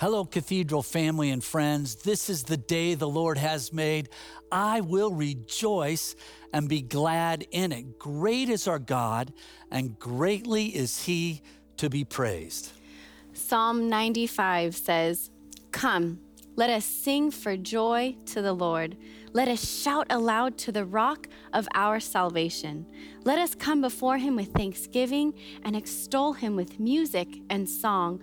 Hello, Cathedral family and friends. This is the day the Lord has made. I will rejoice and be glad in it. Great is our God, and greatly is he to be praised. Psalm 95 says, Come, let us sing for joy to the Lord. Let us shout aloud to the rock of our salvation. Let us come before him with thanksgiving and extol him with music and song.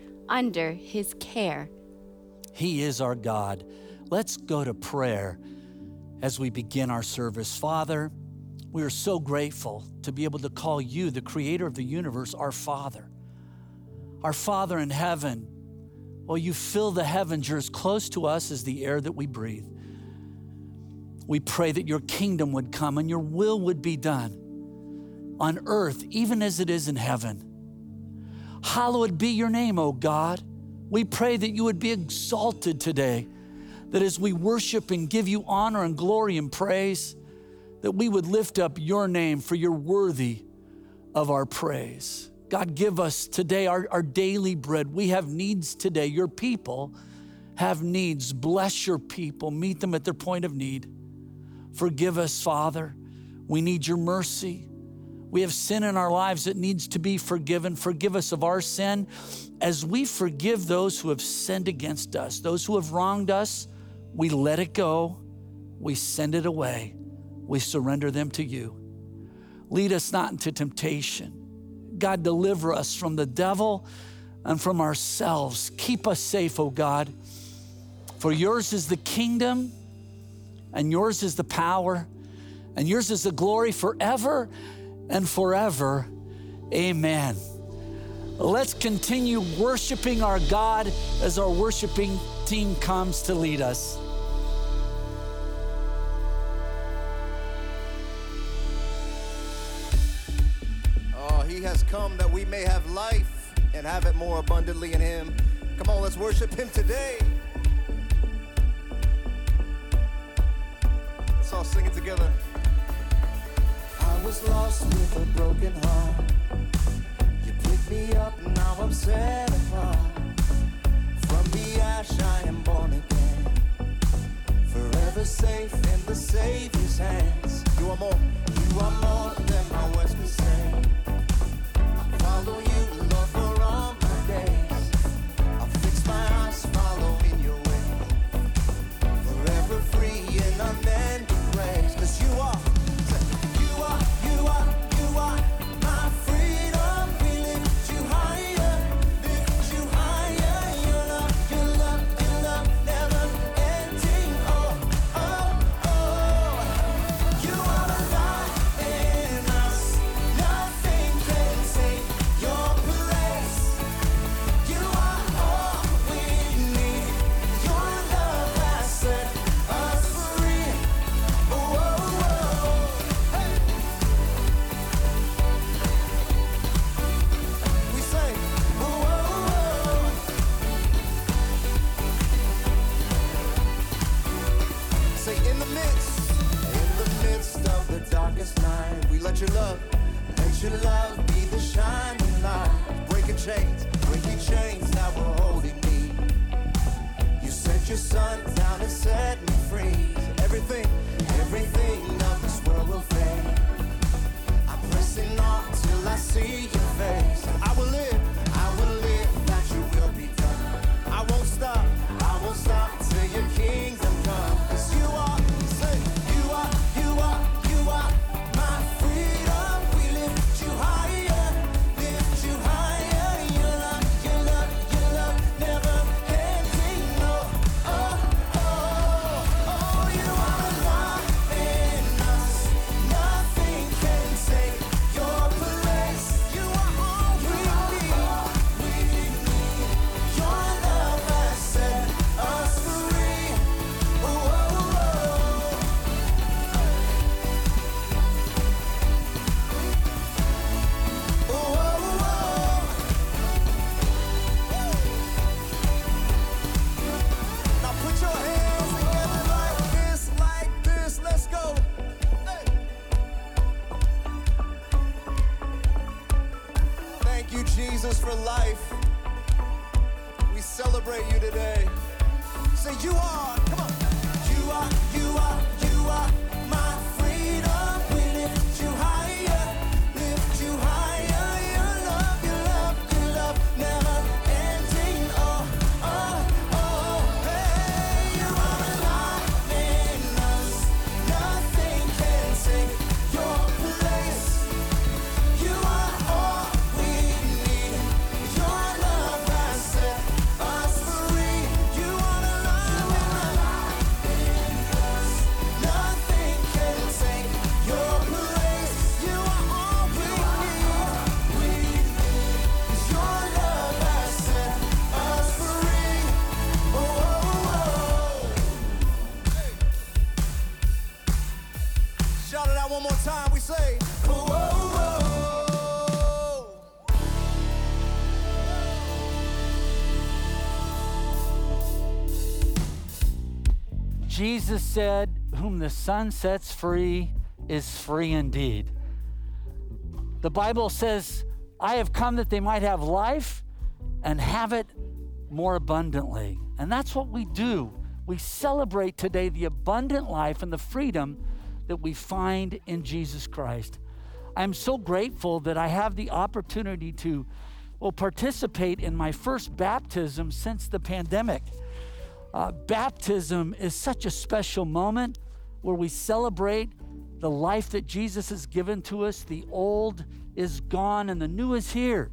under his care. He is our God. Let's go to prayer as we begin our service. Father, we are so grateful to be able to call you, the creator of the universe, our Father. Our Father in heaven, well, you fill the heavens. You're as close to us as the air that we breathe. We pray that your kingdom would come and your will would be done on earth, even as it is in heaven. Hallowed be your name, O God. We pray that you would be exalted today, that as we worship and give you honor and glory and praise, that we would lift up your name for you're worthy of our praise. God, give us today our, our daily bread. We have needs today. Your people have needs. Bless your people, meet them at their point of need. Forgive us, Father. We need your mercy. We have sin in our lives that needs to be forgiven. Forgive us of our sin as we forgive those who have sinned against us, those who have wronged us. We let it go, we send it away, we surrender them to you. Lead us not into temptation. God, deliver us from the devil and from ourselves. Keep us safe, O oh God. For yours is the kingdom, and yours is the power, and yours is the glory forever and forever. Amen. Let's continue worshiping our God as our worshiping team comes to lead us. Oh, he has come that we may have life and have it more abundantly in him. Come on, let's worship him today. Let's all sing it together was lost with a broken heart. You picked me up, now I'm set apart. From the ash I am born again. Forever safe in the Savior's hands. You are more. You are more than my words can say. I follow you, Jesus said, Whom the Son sets free is free indeed. The Bible says, I have come that they might have life and have it more abundantly. And that's what we do. We celebrate today the abundant life and the freedom that we find in Jesus Christ. I'm so grateful that I have the opportunity to well, participate in my first baptism since the pandemic. Uh, baptism is such a special moment where we celebrate the life that Jesus has given to us. The old is gone and the new is here.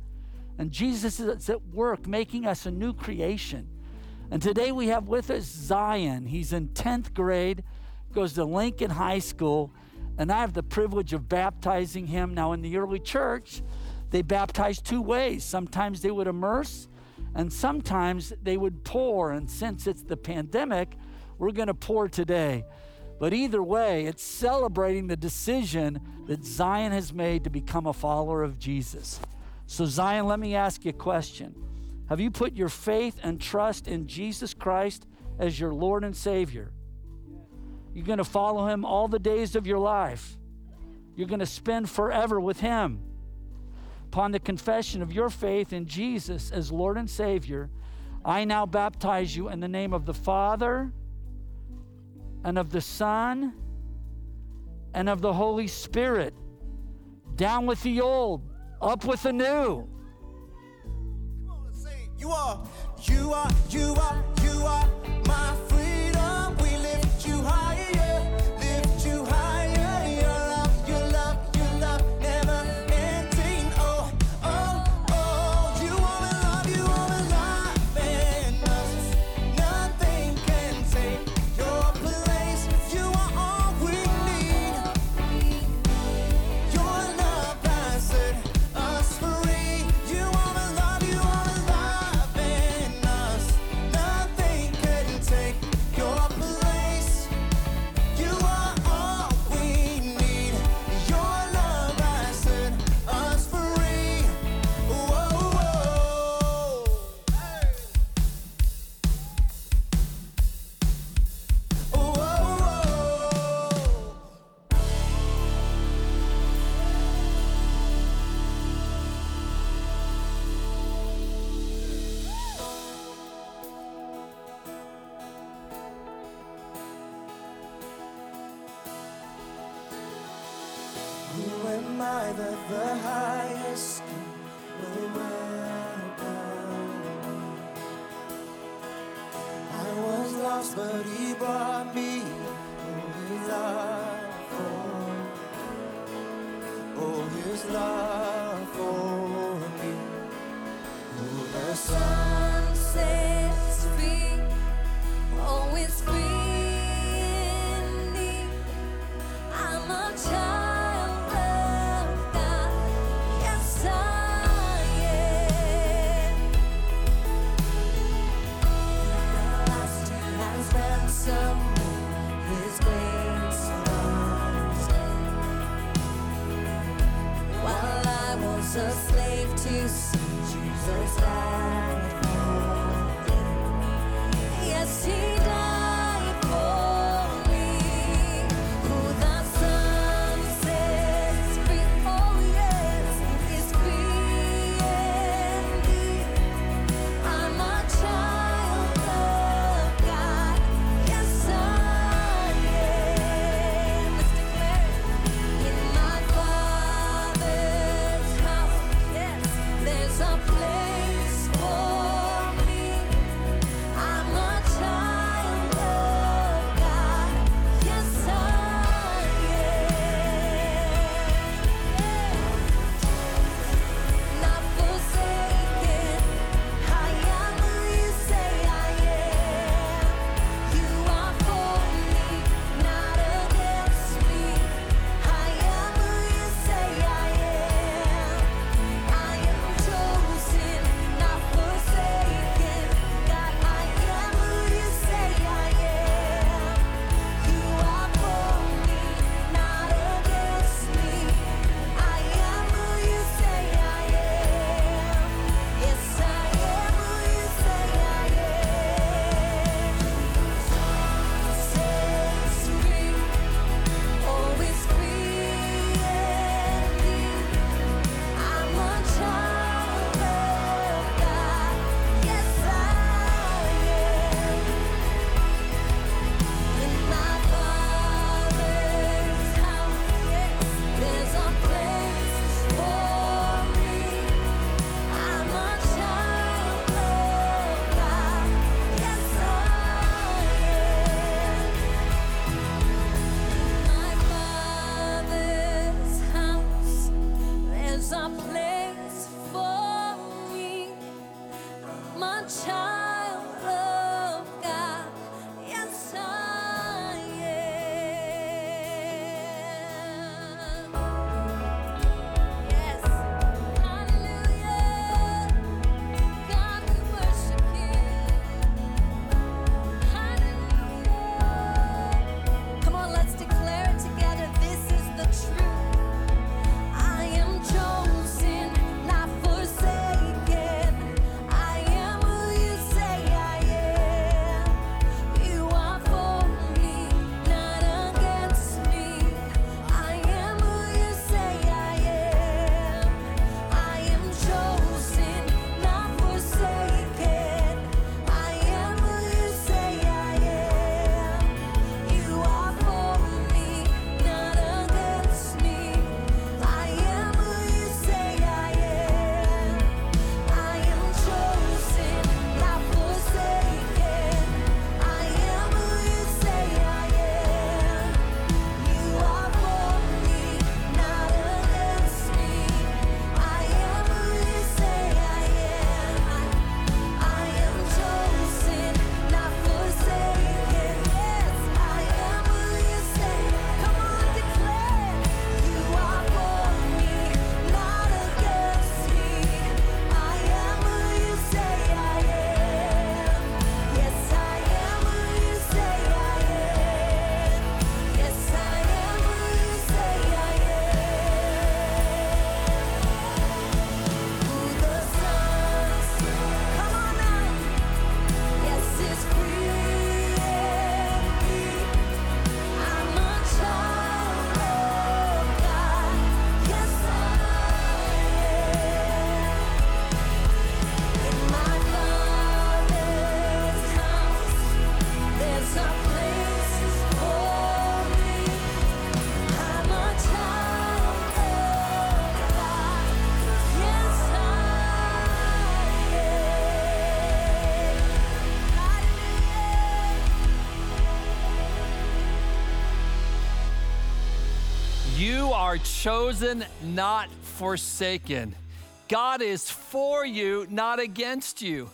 And Jesus is at work making us a new creation. And today we have with us Zion. He's in 10th grade, goes to Lincoln High School, and I have the privilege of baptizing him. Now, in the early church, they baptized two ways. Sometimes they would immerse, and sometimes they would pour. And since it's the pandemic, we're going to pour today. But either way, it's celebrating the decision that Zion has made to become a follower of Jesus. So, Zion, let me ask you a question. Have you put your faith and trust in Jesus Christ as your Lord and Savior? You're going to follow Him all the days of your life. You're going to spend forever with Him. Upon the confession of your faith in Jesus as Lord and Savior, I now baptize you in the name of the Father and of the Son and of the Holy Spirit. Down with the old, up with the new. You are, you are, you are, you are my. But He chosen, not forsaken. God is for you, not against you.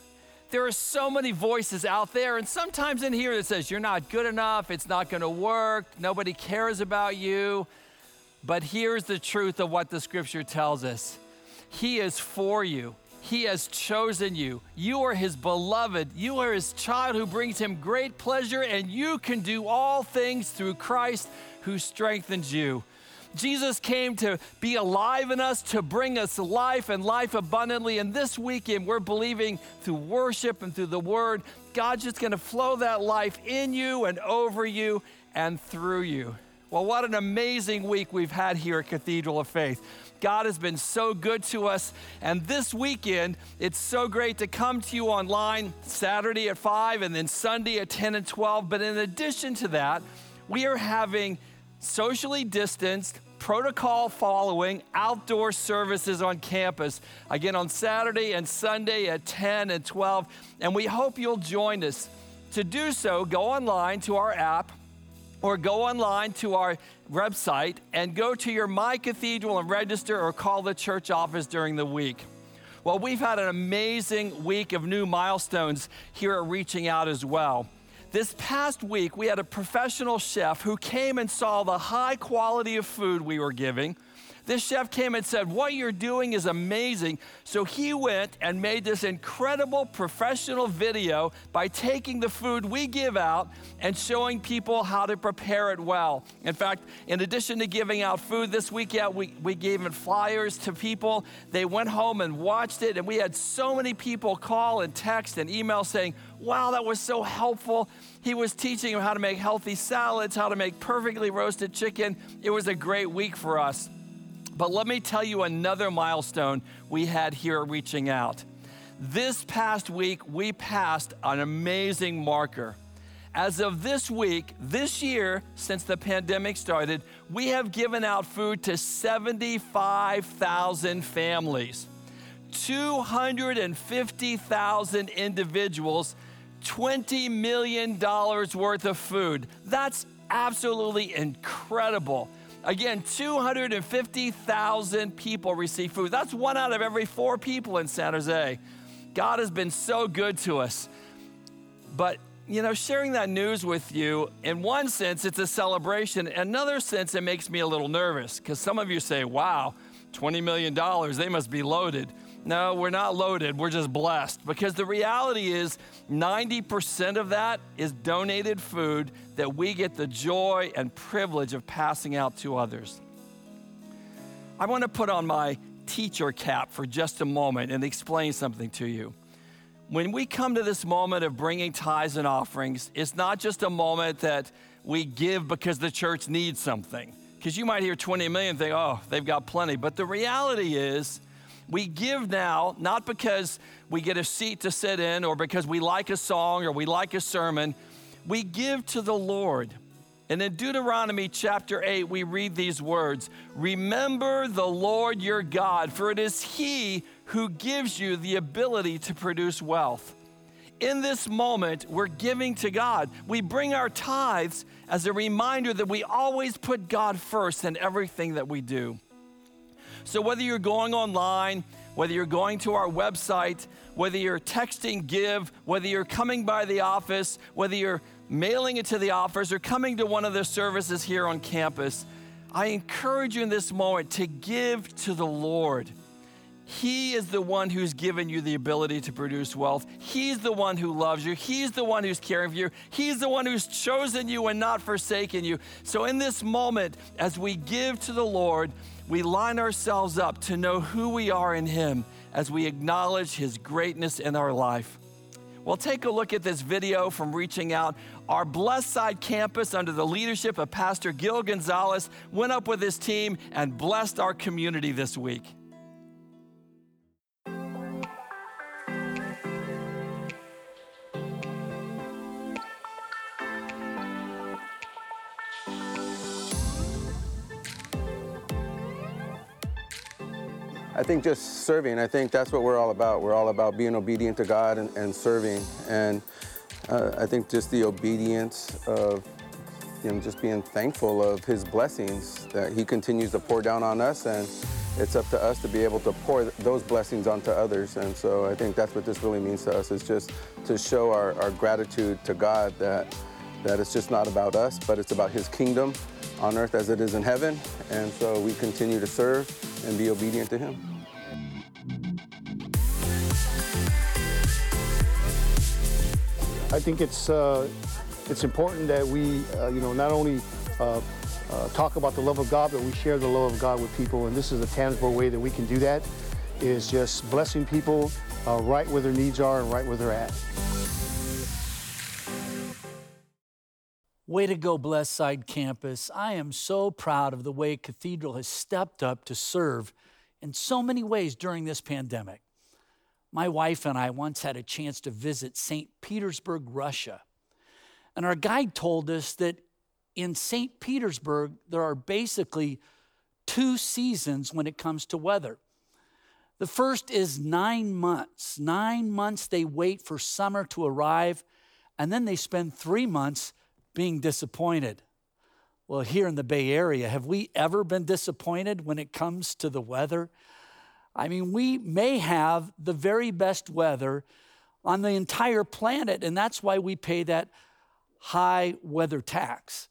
There are so many voices out there, and sometimes in here that says, You're not good enough, it's not gonna work, nobody cares about you. But here's the truth of what the scripture tells us He is for you. He has chosen you. You are His beloved. You are His child who brings Him great pleasure, and you can do all things through Christ who strengthens you. Jesus came to be alive in us, to bring us life and life abundantly. And this weekend, we're believing through worship and through the word, God's just going to flow that life in you and over you and through you. Well, what an amazing week we've had here at Cathedral of Faith. God has been so good to us. And this weekend, it's so great to come to you online Saturday at 5 and then Sunday at 10 and 12. But in addition to that, we are having socially distanced, protocol following outdoor services on campus. Again, on Saturday and Sunday at 10 and 12. And we hope you'll join us. To do so, go online to our app or go online to our website and go to your My Cathedral and register or call the church office during the week. Well, we've had an amazing week of new milestones here at Reaching Out as well. This past week, we had a professional chef who came and saw the high quality of food we were giving. This chef came and said, What you're doing is amazing. So he went and made this incredible professional video by taking the food we give out and showing people how to prepare it well. In fact, in addition to giving out food this weekend, we, we gave it flyers to people. They went home and watched it, and we had so many people call and text and email saying, Wow, that was so helpful. He was teaching them how to make healthy salads, how to make perfectly roasted chicken. It was a great week for us. But let me tell you another milestone we had here Reaching Out. This past week, we passed an amazing marker. As of this week, this year, since the pandemic started, we have given out food to 75,000 families, 250,000 individuals, $20 million worth of food. That's absolutely incredible. Again, 250,000 people receive food. That's one out of every four people in San Jose. God has been so good to us. But, you know, sharing that news with you, in one sense, it's a celebration. In another sense, it makes me a little nervous because some of you say, wow, $20 million, they must be loaded. No, we're not loaded. We're just blessed because the reality is 90% of that is donated food that we get the joy and privilege of passing out to others. I want to put on my teacher cap for just a moment and explain something to you. When we come to this moment of bringing tithes and offerings, it's not just a moment that we give because the church needs something. Because you might hear 20 million and think, oh, they've got plenty. But the reality is, we give now not because we get a seat to sit in or because we like a song or we like a sermon. We give to the Lord. And in Deuteronomy chapter 8, we read these words Remember the Lord your God, for it is He who gives you the ability to produce wealth. In this moment, we're giving to God. We bring our tithes as a reminder that we always put God first in everything that we do. So, whether you're going online, whether you're going to our website, whether you're texting give, whether you're coming by the office, whether you're mailing it to the office or coming to one of the services here on campus, I encourage you in this moment to give to the Lord. He is the one who's given you the ability to produce wealth. He's the one who loves you. He's the one who's caring for you. He's the one who's chosen you and not forsaken you. So, in this moment, as we give to the Lord, we line ourselves up to know who we are in Him as we acknowledge His greatness in our life. Well, take a look at this video from Reaching Out. Our Blessed Side campus, under the leadership of Pastor Gil Gonzalez, went up with his team and blessed our community this week. Think just serving. I think that's what we're all about. We're all about being obedient to God and, and serving. And uh, I think just the obedience of you know, just being thankful of His blessings that He continues to pour down on us, and it's up to us to be able to pour those blessings onto others. And so I think that's what this really means to us is just to show our, our gratitude to God that that it's just not about us, but it's about His kingdom on earth as it is in heaven. And so we continue to serve and be obedient to Him. I think it's uh, it's important that we, uh, you know, not only uh, uh, talk about the love of God, but we share the love of God with people. And this is a tangible way that we can do that. Is just blessing people uh, right where their needs are and right where they're at. Way to go, Blessed Side Campus. I am so proud of the way Cathedral has stepped up to serve in so many ways during this pandemic. My wife and I once had a chance to visit St. Petersburg, Russia. And our guide told us that in St. Petersburg, there are basically two seasons when it comes to weather. The first is nine months. Nine months they wait for summer to arrive, and then they spend three months being disappointed. Well, here in the Bay Area, have we ever been disappointed when it comes to the weather? I mean, we may have the very best weather on the entire planet, and that's why we pay that high weather tax.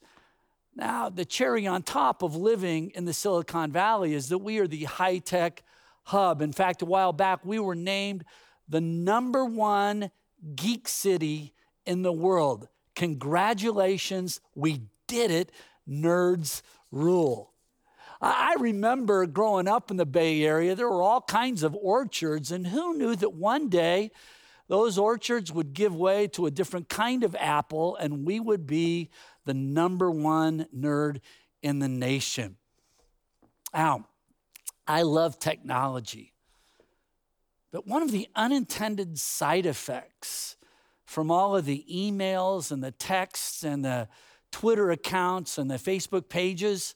Now, the cherry on top of living in the Silicon Valley is that we are the high tech hub. In fact, a while back, we were named the number one geek city in the world. Congratulations, we did it. Nerds rule. I remember growing up in the Bay Area, there were all kinds of orchards, and who knew that one day those orchards would give way to a different kind of apple, and we would be the number one nerd in the nation. Now, I love technology, but one of the unintended side effects from all of the emails and the texts and the Twitter accounts and the Facebook pages,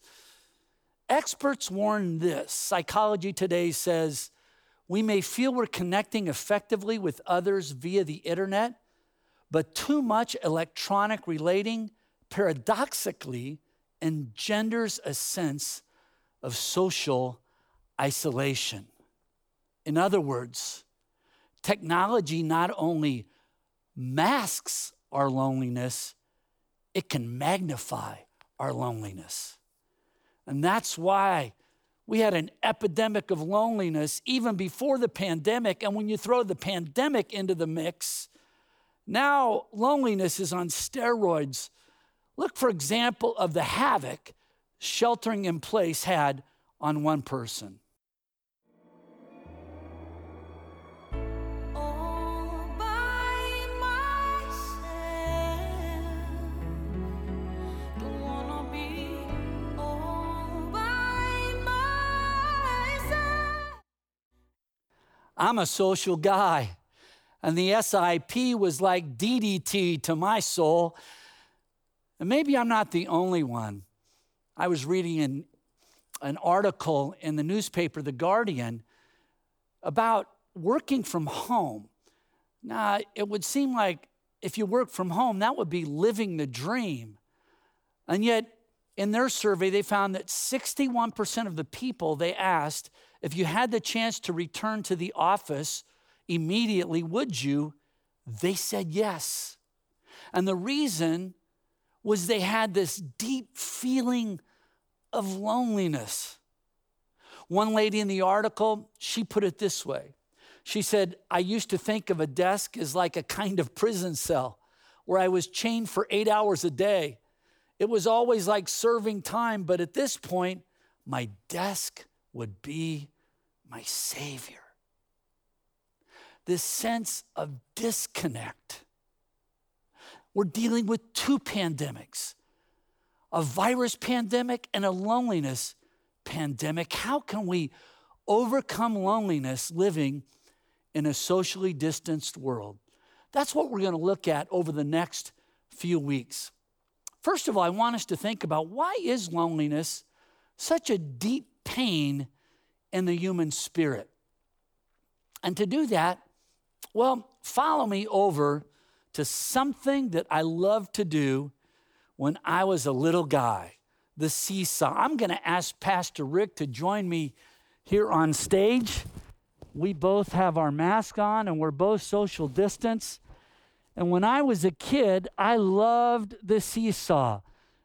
experts warn this. Psychology Today says we may feel we're connecting effectively with others via the internet, but too much electronic relating paradoxically engenders a sense of social isolation. In other words, technology not only masks our loneliness, it can magnify our loneliness. And that's why we had an epidemic of loneliness even before the pandemic. And when you throw the pandemic into the mix, now loneliness is on steroids. Look, for example, of the havoc sheltering in place had on one person. I'm a social guy. And the SIP was like DDT to my soul. And maybe I'm not the only one. I was reading an, an article in the newspaper, The Guardian, about working from home. Now, it would seem like if you work from home, that would be living the dream. And yet, in their survey, they found that 61% of the people they asked, if you had the chance to return to the office immediately, would you? They said yes. And the reason was they had this deep feeling of loneliness. One lady in the article, she put it this way. She said, I used to think of a desk as like a kind of prison cell where I was chained for eight hours a day. It was always like serving time, but at this point, my desk would be my savior. This sense of disconnect. We're dealing with two pandemics a virus pandemic and a loneliness pandemic. How can we overcome loneliness living in a socially distanced world? That's what we're going to look at over the next few weeks. First of all, I want us to think about why is loneliness such a deep pain in the human spirit? And to do that, well, follow me over to something that I loved to do when I was a little guy the seesaw. I'm going to ask Pastor Rick to join me here on stage. We both have our mask on and we're both social distance. And when I was a kid, I loved the seesaw.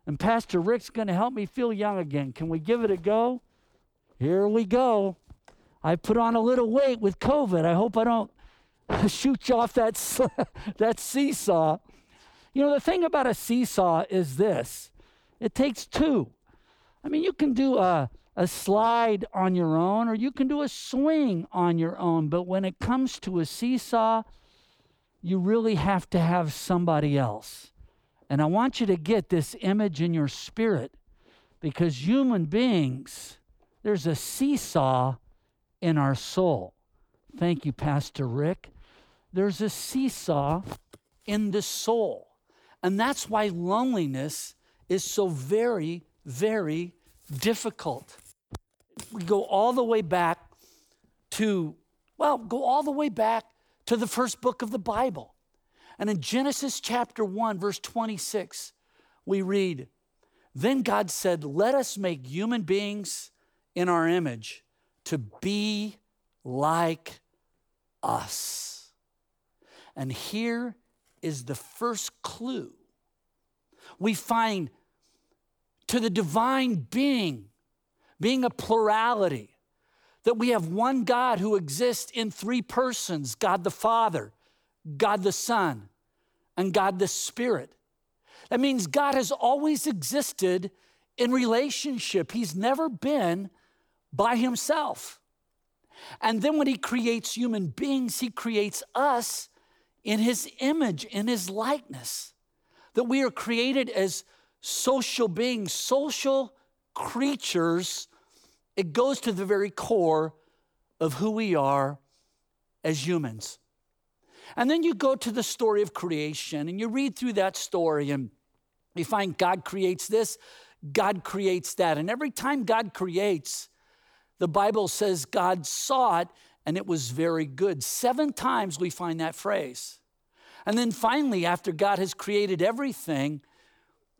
And Pastor Rick's going to help me feel young again. Can we give it a go? Here we go. I put on a little weight with COVID. I hope I don't shoot you off that, that seesaw. You know, the thing about a seesaw is this it takes two. I mean, you can do a, a slide on your own or you can do a swing on your own, but when it comes to a seesaw, you really have to have somebody else. And I want you to get this image in your spirit because human beings, there's a seesaw in our soul. Thank you, Pastor Rick. There's a seesaw in the soul. And that's why loneliness is so very, very difficult. We go all the way back to, well, go all the way back to the first book of the Bible. And in Genesis chapter 1, verse 26, we read, Then God said, Let us make human beings in our image to be like us. And here is the first clue. We find to the divine being, being a plurality, that we have one God who exists in three persons God the Father, God the Son, and God the Spirit. That means God has always existed in relationship, He's never been by Himself. And then when He creates human beings, He creates us in His image, in His likeness. That we are created as social beings, social creatures. It goes to the very core of who we are as humans. And then you go to the story of creation and you read through that story and you find God creates this, God creates that. And every time God creates, the Bible says God saw it and it was very good. Seven times we find that phrase. And then finally, after God has created everything,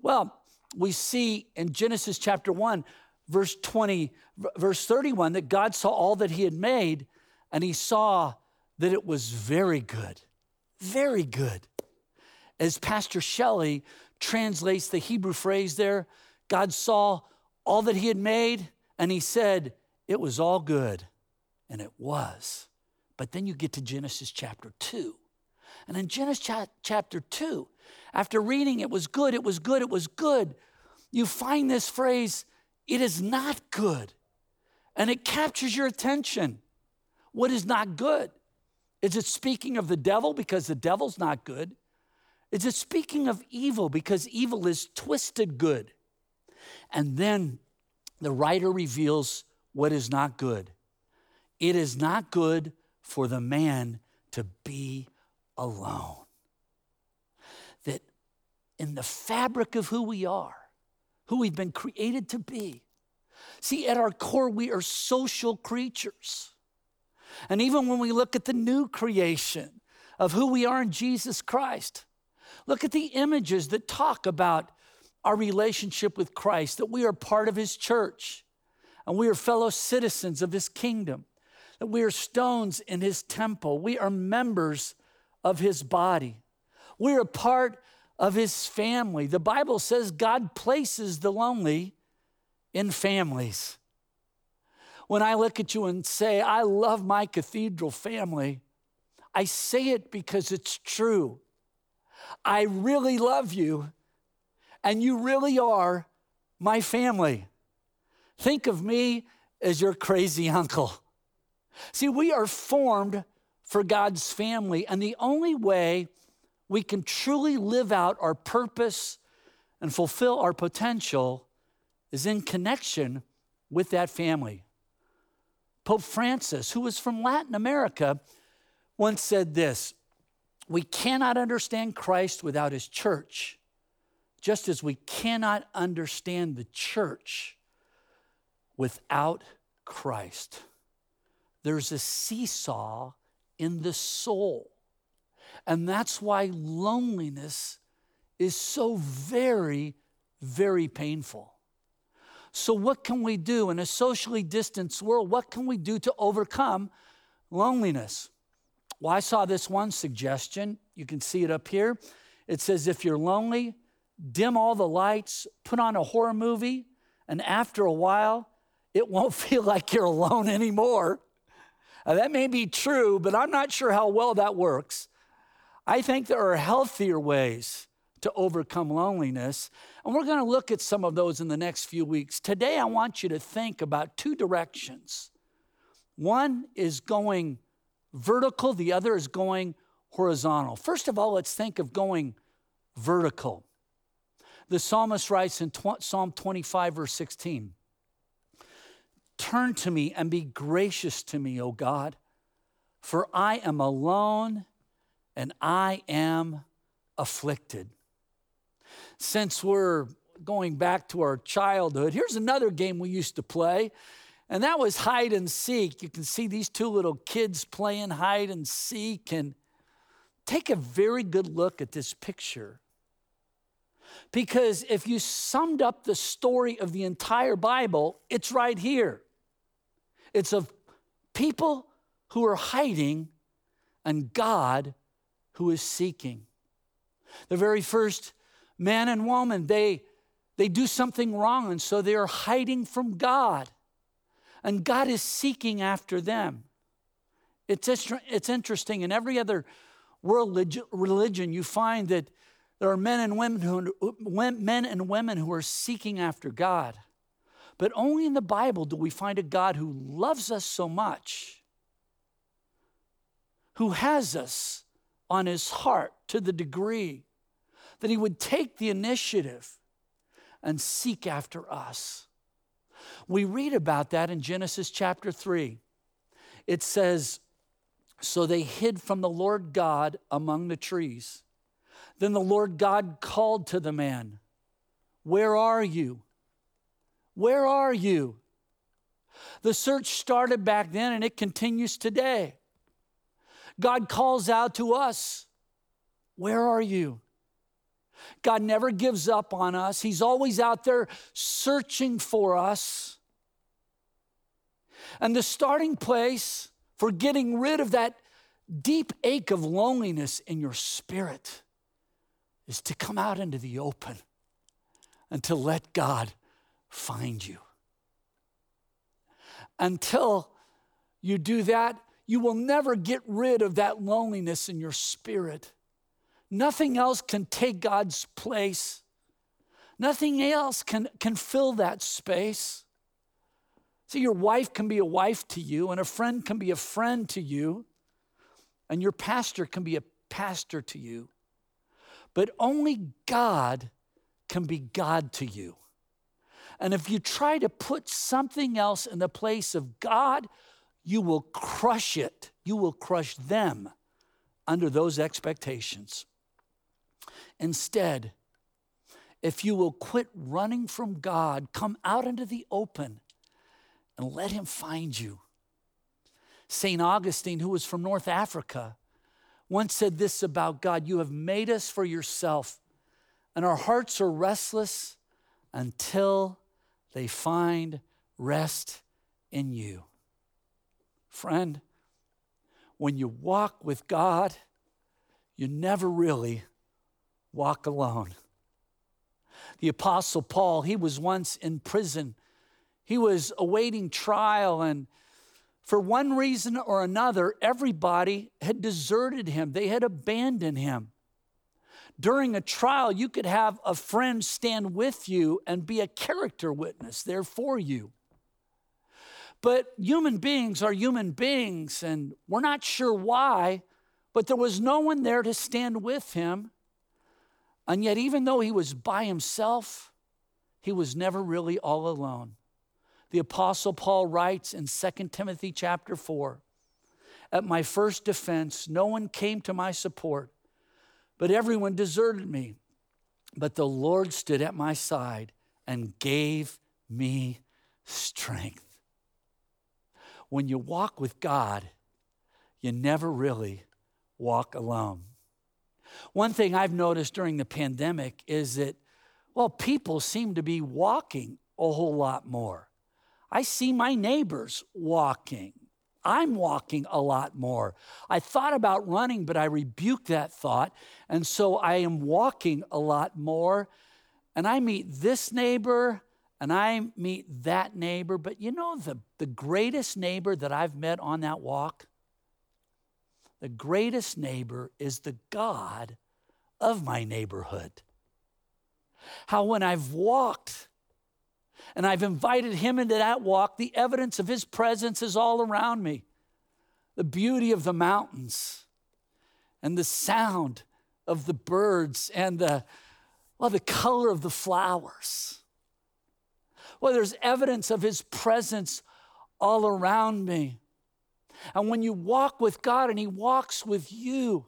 well, we see in Genesis chapter 1, verse 20, verse 31, that God saw all that he had made, and he saw that it was very good, very good. As Pastor Shelley translates the Hebrew phrase there, God saw all that he had made and he said, It was all good. And it was. But then you get to Genesis chapter 2. And in Genesis cha- chapter 2, after reading it was good, it was good, it was good, you find this phrase, it is not good. And it captures your attention. What is not good? Is it speaking of the devil because the devil's not good? Is it speaking of evil because evil is twisted good? And then the writer reveals what is not good. It is not good for the man to be alone. That in the fabric of who we are, who we've been created to be, see, at our core, we are social creatures. And even when we look at the new creation of who we are in Jesus Christ, look at the images that talk about our relationship with Christ, that we are part of his church and we are fellow citizens of his kingdom, that we are stones in his temple, we are members of his body, we are part of his family. The Bible says God places the lonely in families. When I look at you and say, I love my cathedral family, I say it because it's true. I really love you, and you really are my family. Think of me as your crazy uncle. See, we are formed for God's family, and the only way we can truly live out our purpose and fulfill our potential is in connection with that family. Pope Francis, who was from Latin America, once said this We cannot understand Christ without his church, just as we cannot understand the church without Christ. There's a seesaw in the soul. And that's why loneliness is so very, very painful. So, what can we do in a socially distanced world? What can we do to overcome loneliness? Well, I saw this one suggestion. You can see it up here. It says if you're lonely, dim all the lights, put on a horror movie, and after a while, it won't feel like you're alone anymore. Now, that may be true, but I'm not sure how well that works. I think there are healthier ways to overcome loneliness, and we're going to look at some of those in the next few weeks. Today, I want you to think about two directions. One is going vertical, the other is going horizontal. First of all, let's think of going vertical. The psalmist writes in Psalm 25, verse 16 Turn to me and be gracious to me, O God, for I am alone and I am afflicted. Since we're going back to our childhood, here's another game we used to play, and that was hide and seek. You can see these two little kids playing hide and seek, and take a very good look at this picture. Because if you summed up the story of the entire Bible, it's right here. It's of people who are hiding and God who is seeking. The very first man and woman, they, they do something wrong, and so they are hiding from God. And God is seeking after them. It's, it's interesting. In every other world religion, you find that there are men and women who, men and women who are seeking after God. But only in the Bible do we find a God who loves us so much, who has us on his heart to the degree that he would take the initiative and seek after us. We read about that in Genesis chapter 3. It says, So they hid from the Lord God among the trees. Then the Lord God called to the man, Where are you? Where are you? The search started back then and it continues today. God calls out to us, Where are you? God never gives up on us. He's always out there searching for us. And the starting place for getting rid of that deep ache of loneliness in your spirit is to come out into the open and to let God find you. Until you do that, you will never get rid of that loneliness in your spirit. Nothing else can take God's place. Nothing else can, can fill that space. See, your wife can be a wife to you, and a friend can be a friend to you, and your pastor can be a pastor to you. But only God can be God to you. And if you try to put something else in the place of God, you will crush it. You will crush them under those expectations. Instead, if you will quit running from God, come out into the open and let Him find you. St. Augustine, who was from North Africa, once said this about God You have made us for yourself, and our hearts are restless until they find rest in you. Friend, when you walk with God, you never really walk alone. The Apostle Paul, he was once in prison. He was awaiting trial, and for one reason or another, everybody had deserted him, they had abandoned him. During a trial, you could have a friend stand with you and be a character witness there for you. But human beings are human beings, and we're not sure why, but there was no one there to stand with him. And yet, even though he was by himself, he was never really all alone. The apostle Paul writes in 2 Timothy chapter 4, at my first defense, no one came to my support, but everyone deserted me. But the Lord stood at my side and gave me strength. When you walk with God, you never really walk alone. One thing I've noticed during the pandemic is that, well, people seem to be walking a whole lot more. I see my neighbors walking. I'm walking a lot more. I thought about running, but I rebuked that thought. And so I am walking a lot more. And I meet this neighbor and I meet that neighbor. But you know, the, the greatest neighbor that I've met on that walk? The greatest neighbor is the God of my neighborhood. How when I've walked and I've invited him into that walk, the evidence of his presence is all around me. The beauty of the mountains and the sound of the birds and the, well, the color of the flowers. Well, there's evidence of his presence all around me. And when you walk with God and He walks with you,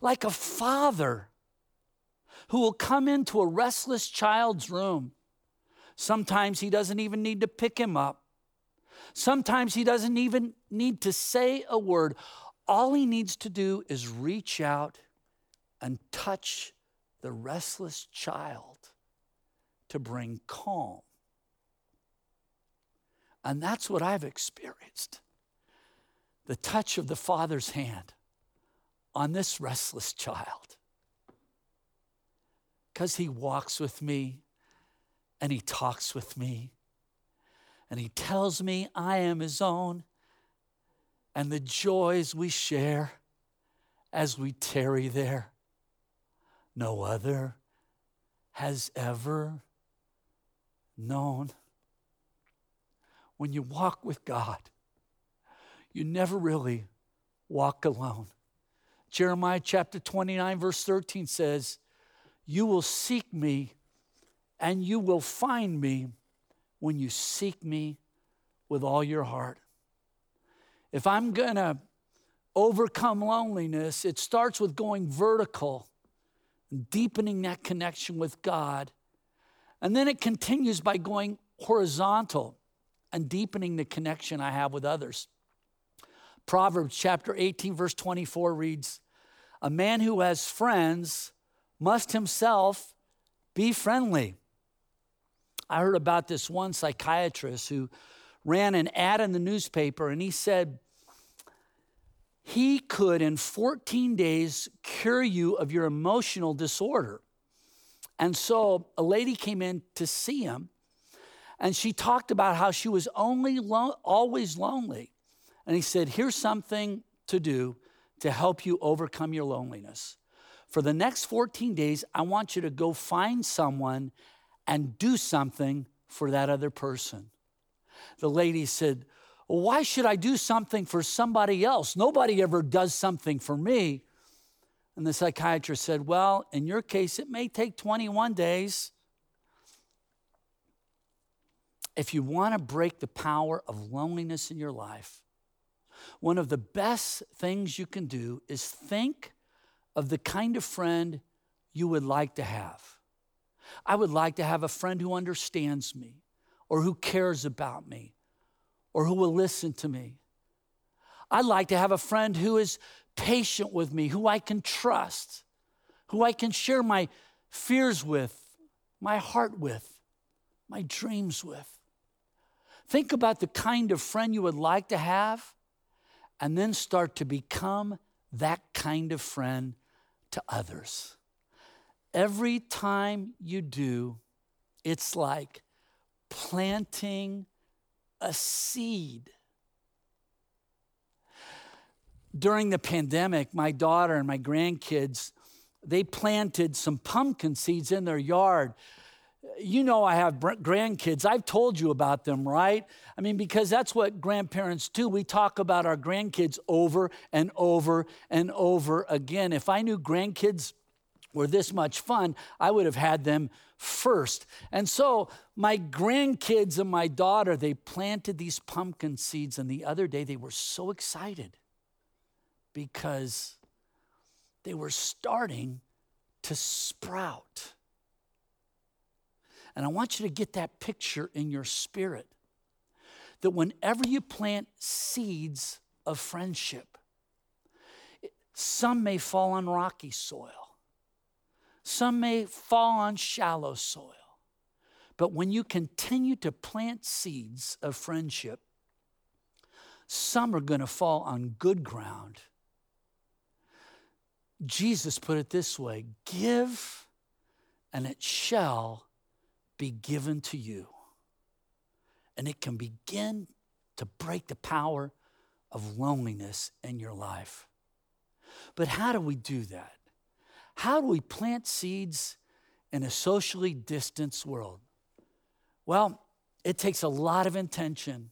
like a father who will come into a restless child's room. Sometimes he doesn't even need to pick him up. Sometimes he doesn't even need to say a word. All he needs to do is reach out and touch the restless child to bring calm and that's what I've experienced the touch of the Father's hand on this restless child. Because he walks with me and he talks with me. And he tells me I am his own. And the joys we share as we tarry there, no other has ever known. When you walk with God, you never really walk alone. Jeremiah chapter 29, verse 13 says, You will seek me and you will find me when you seek me with all your heart. If I'm going to overcome loneliness, it starts with going vertical and deepening that connection with God. And then it continues by going horizontal and deepening the connection I have with others. Proverbs chapter 18, verse 24 reads A man who has friends must himself be friendly. I heard about this one psychiatrist who ran an ad in the newspaper and he said, he could in 14 days cure you of your emotional disorder. And so a lady came in to see him, and she talked about how she was only lo- always lonely. And he said, Here's something to do to help you overcome your loneliness. For the next 14 days, I want you to go find someone and do something for that other person. The lady said, well, Why should I do something for somebody else? Nobody ever does something for me. And the psychiatrist said, Well, in your case, it may take 21 days. If you want to break the power of loneliness in your life, one of the best things you can do is think of the kind of friend you would like to have. I would like to have a friend who understands me or who cares about me or who will listen to me. I'd like to have a friend who is patient with me, who I can trust, who I can share my fears with, my heart with, my dreams with. Think about the kind of friend you would like to have, and then start to become that kind of friend to others. Every time you do, it's like planting a seed. During the pandemic, my daughter and my grandkids, they planted some pumpkin seeds in their yard. You know, I have grandkids. I've told you about them, right? I mean, because that's what grandparents do. We talk about our grandkids over and over and over again. If I knew grandkids were this much fun, I would have had them first. And so my grandkids and my daughter, they planted these pumpkin seeds, and the other day they were so excited because they were starting to sprout. And I want you to get that picture in your spirit that whenever you plant seeds of friendship, some may fall on rocky soil. Some may fall on shallow soil. But when you continue to plant seeds of friendship, some are going to fall on good ground. Jesus put it this way give, and it shall be given to you. And it can begin to break the power of loneliness in your life. But how do we do that? How do we plant seeds in a socially distanced world? Well, it takes a lot of intention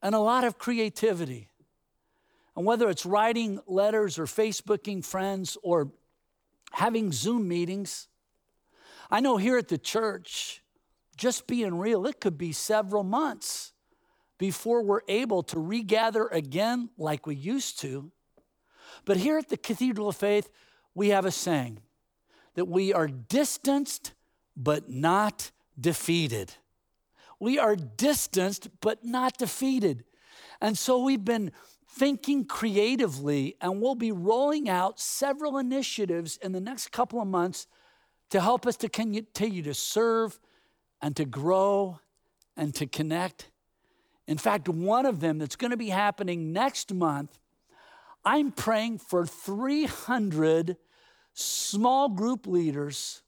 and a lot of creativity. And whether it's writing letters or Facebooking friends or having Zoom meetings, I know here at the church, just being real, it could be several months before we're able to regather again like we used to. But here at the Cathedral of Faith, we have a saying that we are distanced but not defeated. We are distanced but not defeated. And so we've been thinking creatively, and we'll be rolling out several initiatives in the next couple of months to help us to continue to serve and to grow and to connect. In fact, one of them that's going to be happening next month, I'm praying for 300 small group leaders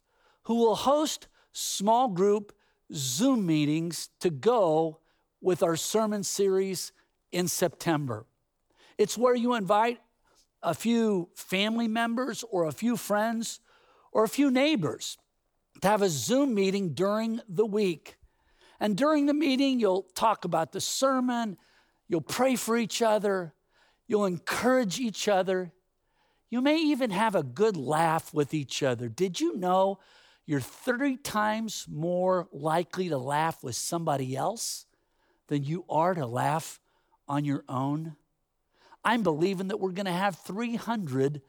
who will host small group Zoom meetings to go with our sermon series in September. It's where you invite a few family members or a few friends or a few neighbors to have a Zoom meeting during the week. And during the meeting, you'll talk about the sermon, you'll pray for each other, you'll encourage each other. You may even have a good laugh with each other. Did you know you're 30 times more likely to laugh with somebody else than you are to laugh on your own? I'm believing that we're going to have 300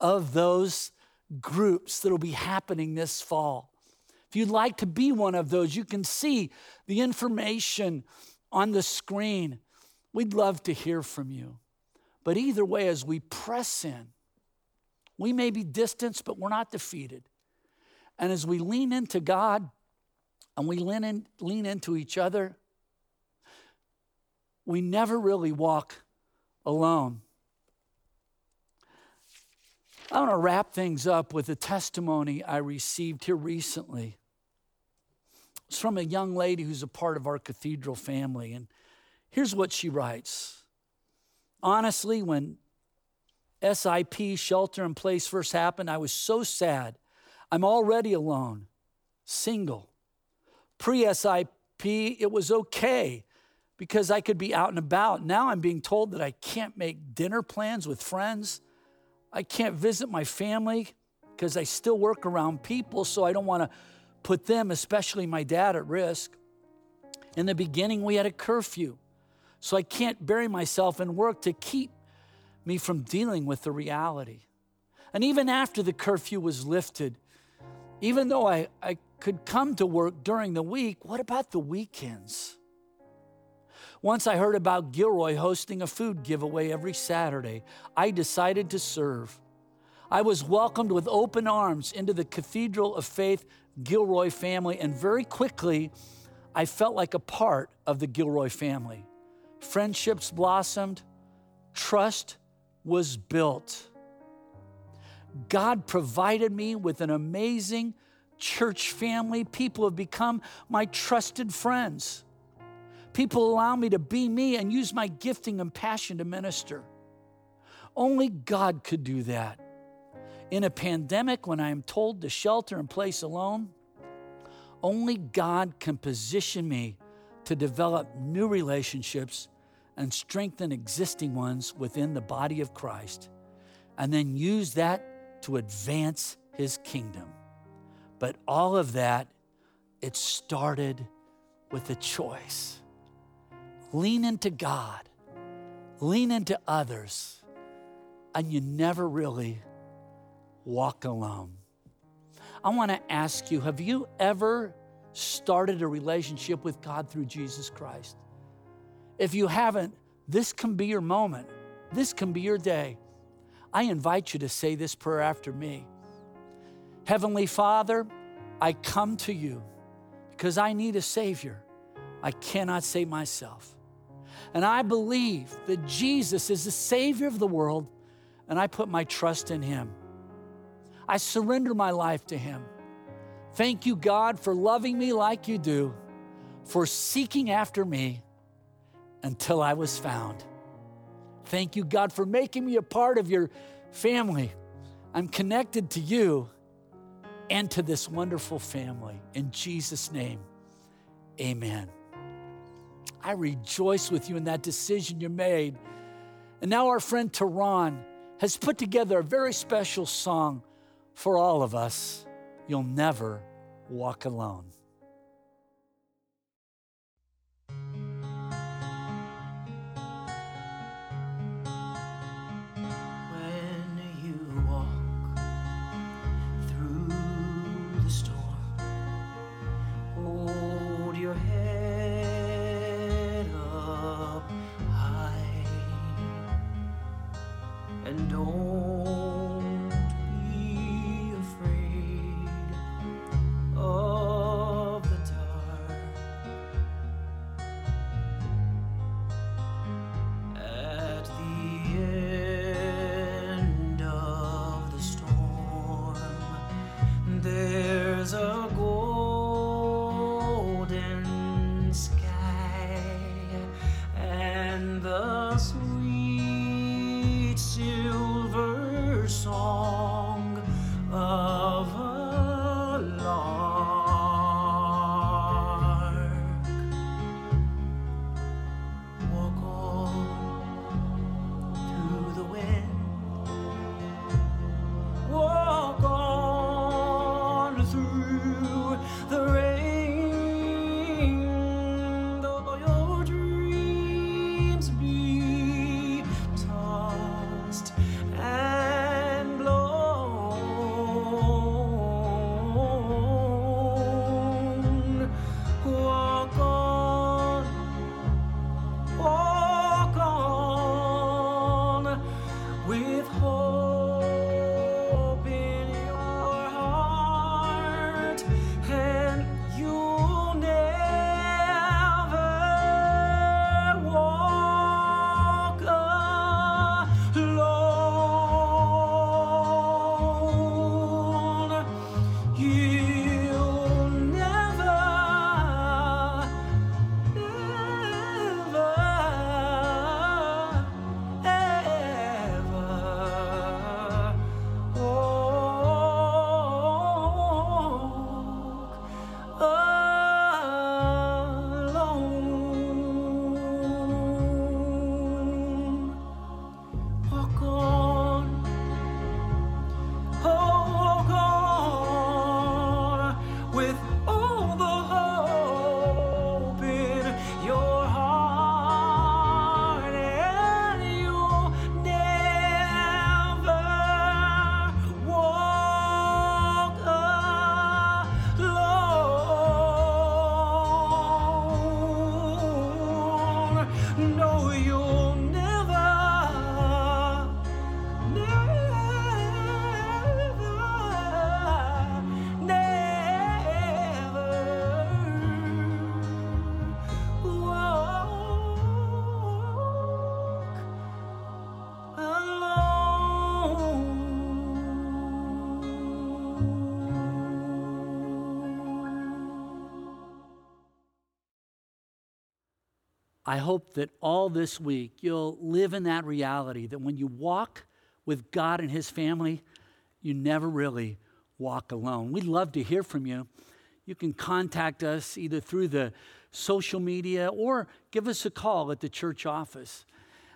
of those groups that'll be happening this fall. If you'd like to be one of those, you can see the information on the screen. We'd love to hear from you. But either way, as we press in, we may be distanced, but we're not defeated. And as we lean into God and we lean, in, lean into each other, we never really walk alone. I want to wrap things up with a testimony I received here recently. It's from a young lady who's a part of our cathedral family. And here's what she writes Honestly, when SIP, shelter in place, first happened, I was so sad. I'm already alone, single. Pre SIP, it was okay because I could be out and about. Now I'm being told that I can't make dinner plans with friends. I can't visit my family because I still work around people, so I don't want to put them, especially my dad, at risk. In the beginning, we had a curfew, so I can't bury myself in work to keep me from dealing with the reality. And even after the curfew was lifted, even though I, I could come to work during the week, what about the weekends? Once I heard about Gilroy hosting a food giveaway every Saturday. I decided to serve. I was welcomed with open arms into the Cathedral of Faith Gilroy family, and very quickly, I felt like a part of the Gilroy family. Friendships blossomed, trust was built. God provided me with an amazing church family. People have become my trusted friends. People allow me to be me and use my gifting and passion to minister. Only God could do that. In a pandemic, when I am told to shelter in place alone, only God can position me to develop new relationships and strengthen existing ones within the body of Christ, and then use that to advance his kingdom. But all of that, it started with a choice. Lean into God, lean into others, and you never really walk alone. I want to ask you have you ever started a relationship with God through Jesus Christ? If you haven't, this can be your moment. This can be your day. I invite you to say this prayer after me Heavenly Father, I come to you because I need a Savior. I cannot save myself. And I believe that Jesus is the Savior of the world, and I put my trust in Him. I surrender my life to Him. Thank you, God, for loving me like you do, for seeking after me until I was found. Thank you, God, for making me a part of your family. I'm connected to you and to this wonderful family. In Jesus' name, amen. I rejoice with you in that decision you made. And now our friend Tehran has put together a very special song for all of us. You'll never walk alone. I hope that all this week you'll live in that reality that when you walk with God and His family, you never really walk alone. We'd love to hear from you. You can contact us either through the social media or give us a call at the church office.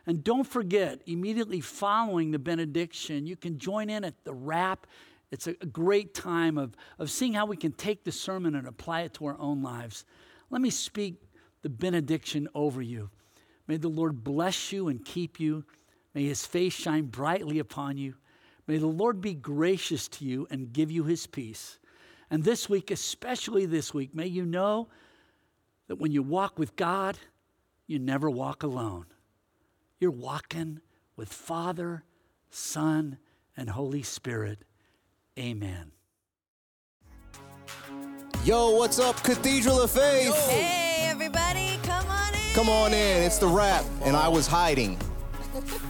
And don't forget, immediately following the benediction, you can join in at the wrap. It's a great time of, of seeing how we can take the sermon and apply it to our own lives. Let me speak the benediction over you. May the Lord bless you and keep you. May his face shine brightly upon you. May the Lord be gracious to you and give you his peace. And this week, especially this week, may you know that when you walk with God, you never walk alone. You're walking with Father, Son, and Holy Spirit. Amen. Yo, what's up, Cathedral of Faith? Hey, everybody, come on in. In, it's the rap, and I was hiding.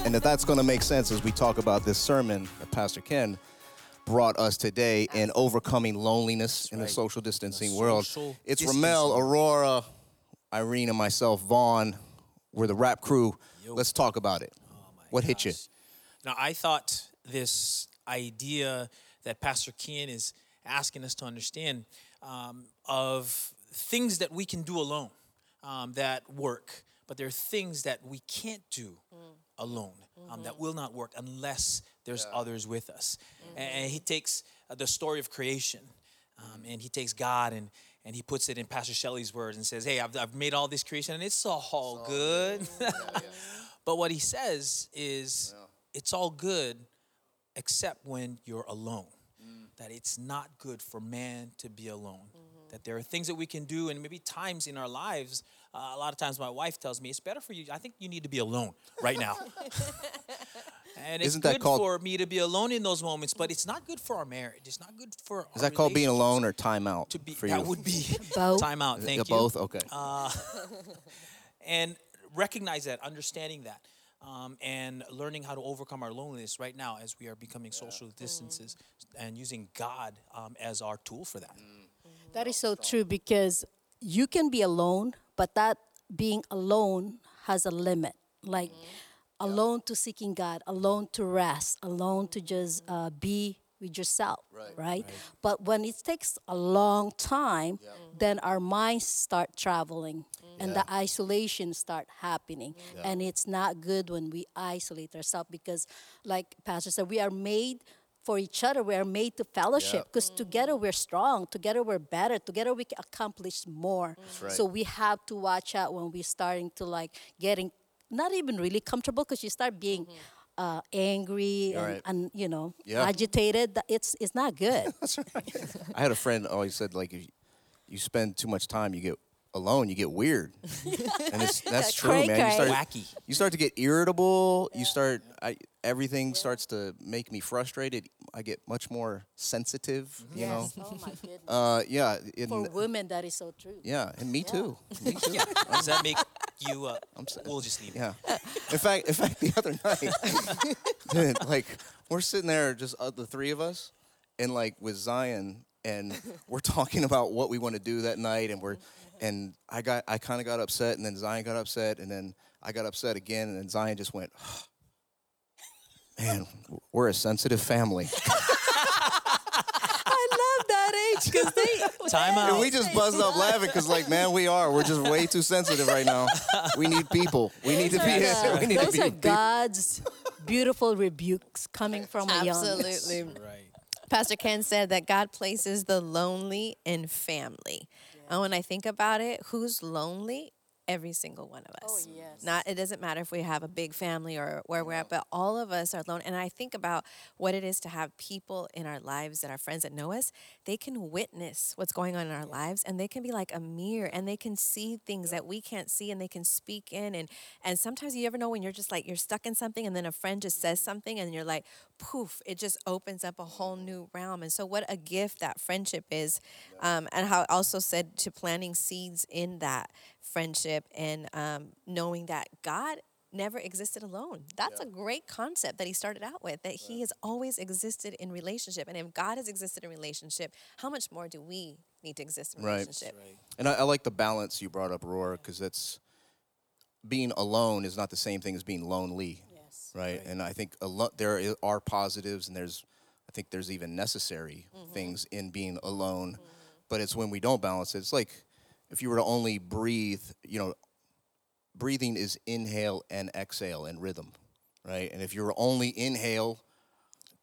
and that that's going to make sense as we talk about this sermon that Pastor Ken brought us today in overcoming loneliness in the right. social distancing The world. social It's distancing. Ramel, Aurora, Irene, and myself, Vaughn. We're the rap crew. Let's talk about it. what hit you? Now, I thought this idea that Pastor Ken is asking us to understand um, of things that we can do alone um, that work, but there are things that we can't do alone um, that will not work unless there's others with us. And, and he takes uh, the story of creation um, and he takes God and and he puts it in Pastor Shelley's words and says, "Hey, I've, I've made all this creation and it's all good." but what he says is, it's all good except when you're alone. That it's not good for man to be alone. That there are things that we can do, and maybe times in our lives. Uh, a lot of times, my wife tells me it's better for you. I think you need to be alone right now. and it's Isn't that good called- for me to be alone in those moments, but it's not good for our marriage. It's not good for. Is our that called being alone or time out To be for you? that would be Both. time out. Yeah, Thank you. both? Okay. Uh, and recognize that, understanding that, um, and learning how to overcome our loneliness right now as we are becoming social distances and using God um, as our tool for that. That is so true because you can be alone, but that being alone has a limit. Like mm-hmm. alone to seeking God, alone to rest, alone to just uh, be with yourself, right? But when it takes a long time, mm-hmm. then our minds start traveling mm-hmm. and the isolation start happening. And it's not good when we isolate ourselves because like Pastor said, we are made for each other. We are made to fellowship because together we're strong, together we're better, together we can accomplish more. So we have to watch out when we're starting to like getting not even really comfortable because you start being uh, angry and, Right. and you know Yeah. agitated. That It's it's not good. I had a friend always said like if you spend too much time, you get alone, you get weird, and it's, that's true, Cray man. You start Wacky. You start to get irritable. You start. I, everything starts to make me frustrated. I get much more sensitive. You know. oh my goodness. Uh, yeah. in- For women, that is so true. yeah, and me too. Me too. Yeah. Does that make you? Uh, s- we'll just leave it. Yeah. In fact, in fact, the other night, dude, like we're sitting there, just uh, the three of us, and like with Zion, and we're talking about what we want to do that night, and we're, and I got, I kind of got upset, and then Zion got upset, and then I got upset again, and then Zion just went, man, we're a sensitive family. I love that age because they Time And out. we just buzzed up laughing because, like, man, we are. We're just way too sensitive right now. We need people. We need to be. Uh, we need to those be are people. God's beautiful rebukes coming from a young. Absolutely. Right. Pastor Ken said that God places the lonely in family. Oh, and when I think about it, who's lonely? Every single one of oh, us. Oh, yes. Not it doesn't matter if we have a big family or where we're at, but all of us are alone. And I think about what it is to have people in our lives that are friends that know us. They can witness what's going on in our lives and they can be like a mirror and they can see things that we can't see and they can speak in and and sometimes you ever know when you're just like you're stuck in something and then a friend just says mm-hmm. something and you're like poof it just opens up a whole new realm. And so what a gift that friendship is um, and how I also said to planting seeds in that friendship and um, knowing that god never existed alone. That's a great concept that he started out with that he has always existed in relationship. And if god has existed in relationship how much more do we need to exist in Right. relationship? And I, I like the balance you brought up, Aurora, because that's being alone is not the same thing as being lonely. Yes. Right? And I think alo- there are positives and there's I think there's even necessary mm-hmm. things in being alone. Mm-hmm. But it's when we don't balance it. It's like if you were to only breathe, you know, breathing is inhale and exhale in rhythm, right? And if you're only inhale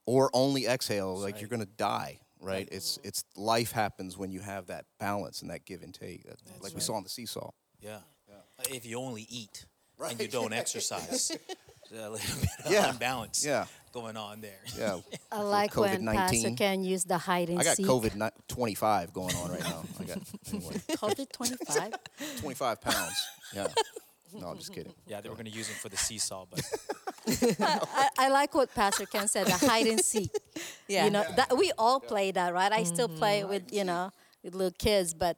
or only exhale, like you're gonna die, right? It's mm-hmm. it's life happens when you have that balance and that give and take, that, like we saw on the seesaw. Yeah. If you only eat and you don't exercise, there's a little bit of Yeah. unbalance Yeah. going on there. Yeah, I like when Pastor COVID-19. Ken use the hide and seek. I got seek. COVID ni- 25 going on right now. I got anyway, COVID 25. 25 pounds. Yeah. No, I'm just kidding. Yeah, they were going to use him for the seesaw, but I, I like what Pastor Ken said, the hide and seek. Yeah. You know, that we all play that, right? I still play with, you know, with little kids, but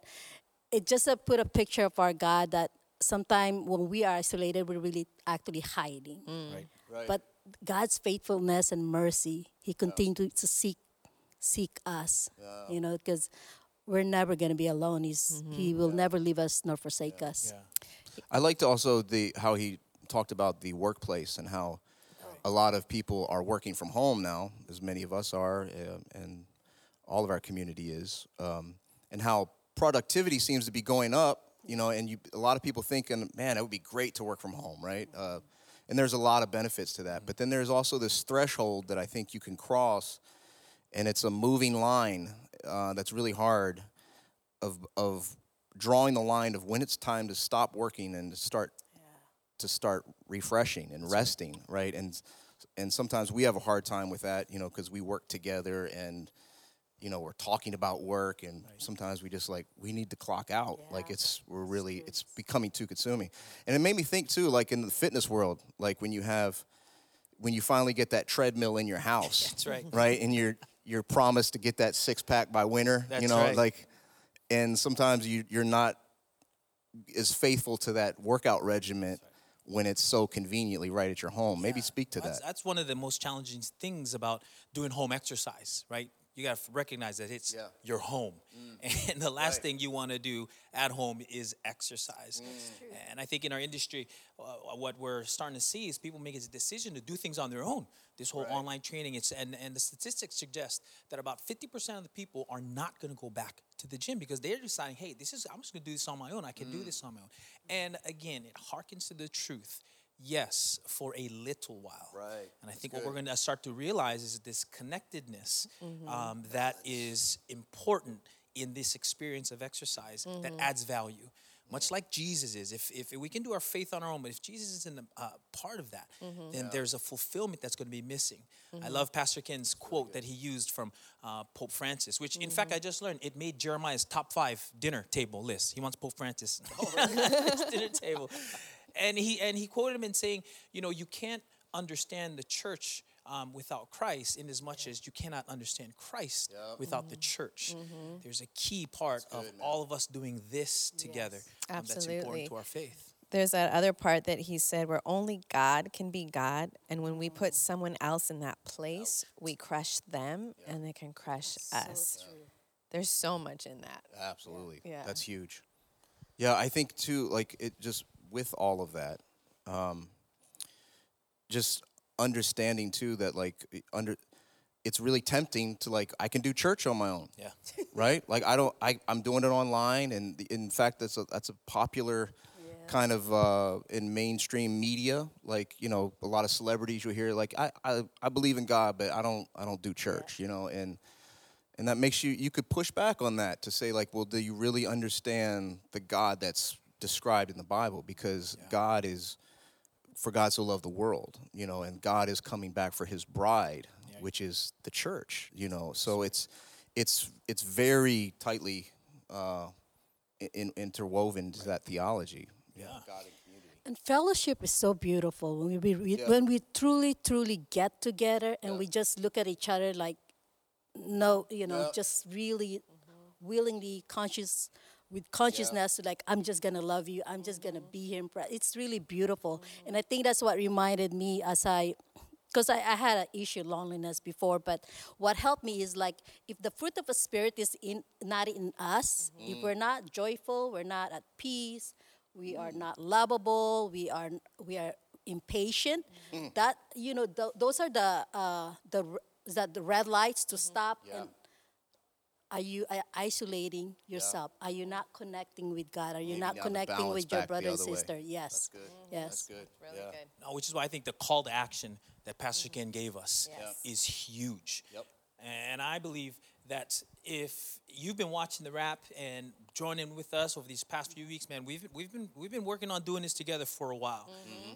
it just uh, put a picture of our God that sometimes when we are isolated, we're really actually hiding. right. Right. But God's faithfulness and mercy, He continues to seek seek us. You know, because we're never going to be alone. He's He will never leave us nor forsake us. Yeah. I liked also the how he talked about the workplace and how a lot of people are working from home now, as many of us are, uh, and all of our community is, um, and how productivity seems to be going up. You know, and you, a lot of people thinking, man, it would be great to work from home, right? Uh, and there's a lot of benefits to that. But then there's also this threshold that I think you can cross, and it's a moving line uh, that's really hard of of drawing the line of when it's time to stop working and to start to start refreshing and resting, right? And and sometimes we have a hard time with that, you know, because we work together and you know we're talking about work, and sometimes we just like we need to clock out. Like it's we're really it's becoming too consuming, and it made me think too, like in the fitness world, like when you have when you finally get that treadmill in your house, That's right. right? And you're you're promised to get that six pack by winter, you know, right. like, and sometimes you you're not as faithful to that workout regimen when it's so conveniently right at your home. Maybe speak to That's, that. that's one of the most challenging things about doing home exercise, right? You got to recognize that it's Yeah. your home. Mm. And the last thing you want to do at home is exercise. Mm. And I think in our industry, uh, uh, what we're starting to see is people make a decision to do things on their own. This whole online training, it's, and, and the statistics suggest that about 50% of the people are not going to go back to the gym because they're deciding, hey, this is, I'm just going to do this on my own. I can do mm. this on my own. And again, it harkens to the truth. Yes, for a little while. Right. And I think what we're going to start to realize is this connectedness um, that is important in this experience of exercise that adds value. Much like Jesus is. If, if we can do our faith on our own, but if Jesus isn't a uh, part of that, then there's a fulfillment that's going to be missing. I love Pastor Ken's quote that he used from uh, Pope Francis, which in fact I just learned it made Jeremiah's top five dinner table list. He wants Pope Francis on his dinner table and he and he quoted him in saying, you know, you can't understand the church um, without Christ, in as much as you cannot understand Christ without the church. There's a key part of all of us doing this together um, that's Absolutely. important to our faith. There's that other part that he said where only God can be God. And when we put someone else in that place, we crush them and they can crush us. There's so much in that. Absolutely. Yeah. That's huge. Yeah, I think too, like it just with all of that, um, just understanding too that like under it's really tempting to like I can do church on my own. Yeah. right? Like I don't, I, I'm doing it online, and the- in fact, that's a that's a popular kind of uh, in mainstream media. Like you know, a lot of celebrities you hear like I, I I believe in God, but I don't I don't do church. You know, and and that makes you you could push back on that to say like, well, do you really understand the God that's described in the Bible? Because God is for God so loved the world, you know, and God is coming back for His bride, which is the church, you know. So it's it's it's very tightly uh, in, interwoven to that theology. Yeah. God and community. And fellowship is so beautiful when we, we when we truly truly get together and we just look at each other like no you know Yeah. just really willingly conscious with consciousness to like i'm just gonna love you i'm just gonna be here in pre-. it's really beautiful and i think that's what reminded me as i because I, I had an issue loneliness before but what helped me is like if the fruit of the spirit is in not in us if we're not joyful we're not at peace we are not lovable, we are we are impatient. Mm. That you know, th- those are the uh, the that the red lights to stop Yeah. and. Are you uh, isolating yourself? Are you not connecting with God? Are you Maybe not connecting with your brother and other way. sister? Yes. That's good. Yes. That's good. Really yeah. good. No, which is why I think the call to action that Pastor Ken gave us Yes. is huge. Yep. And I believe that if you've been watching the rap and joining with us over these past few weeks, man, we've we've been we've been working on doing this together for a while.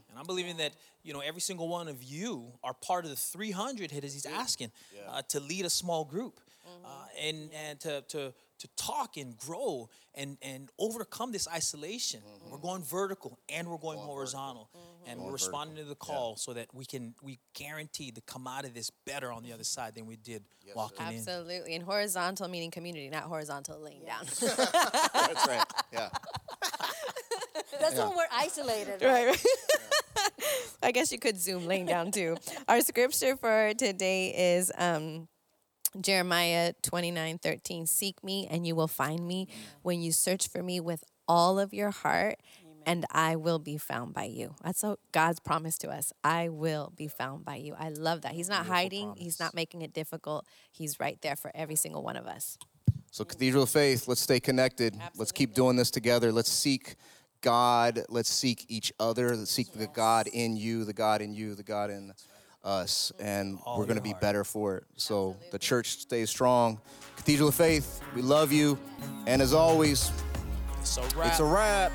And I'm believing that you know every single one of you are part of the 300 hit as he's asking uh, to lead a small group uh, and and to to to talk and grow and and overcome this isolation. We're going vertical and we're going, horizontal, and we're responding to the call so that we can we guarantee to come out of this better on the other side than we did walking in. Absolutely. And horizontal meaning community, not horizontal laying down. That's right. Yeah. That's when we're isolated. right. right. I guess you could zoom laying down too. Our scripture for today is um, Jeremiah 29 13. Seek me and you will find me when you search for me with all of your heart, and I will be found by you. That's what God's promise to us. I will be found by you. I love that. He's not hiding, He's not making it difficult. He's right there for every single one of us. So, Cathedral of Faith, let's stay connected. Let's keep doing this together. Let's seek God. Let's seek each other. Let's seek the God in you, the God in you, the God in us. And we're going to be better for it. So, the church stays strong. Cathedral of Faith, we love you. And as always, It's a wrap. it's a wrap.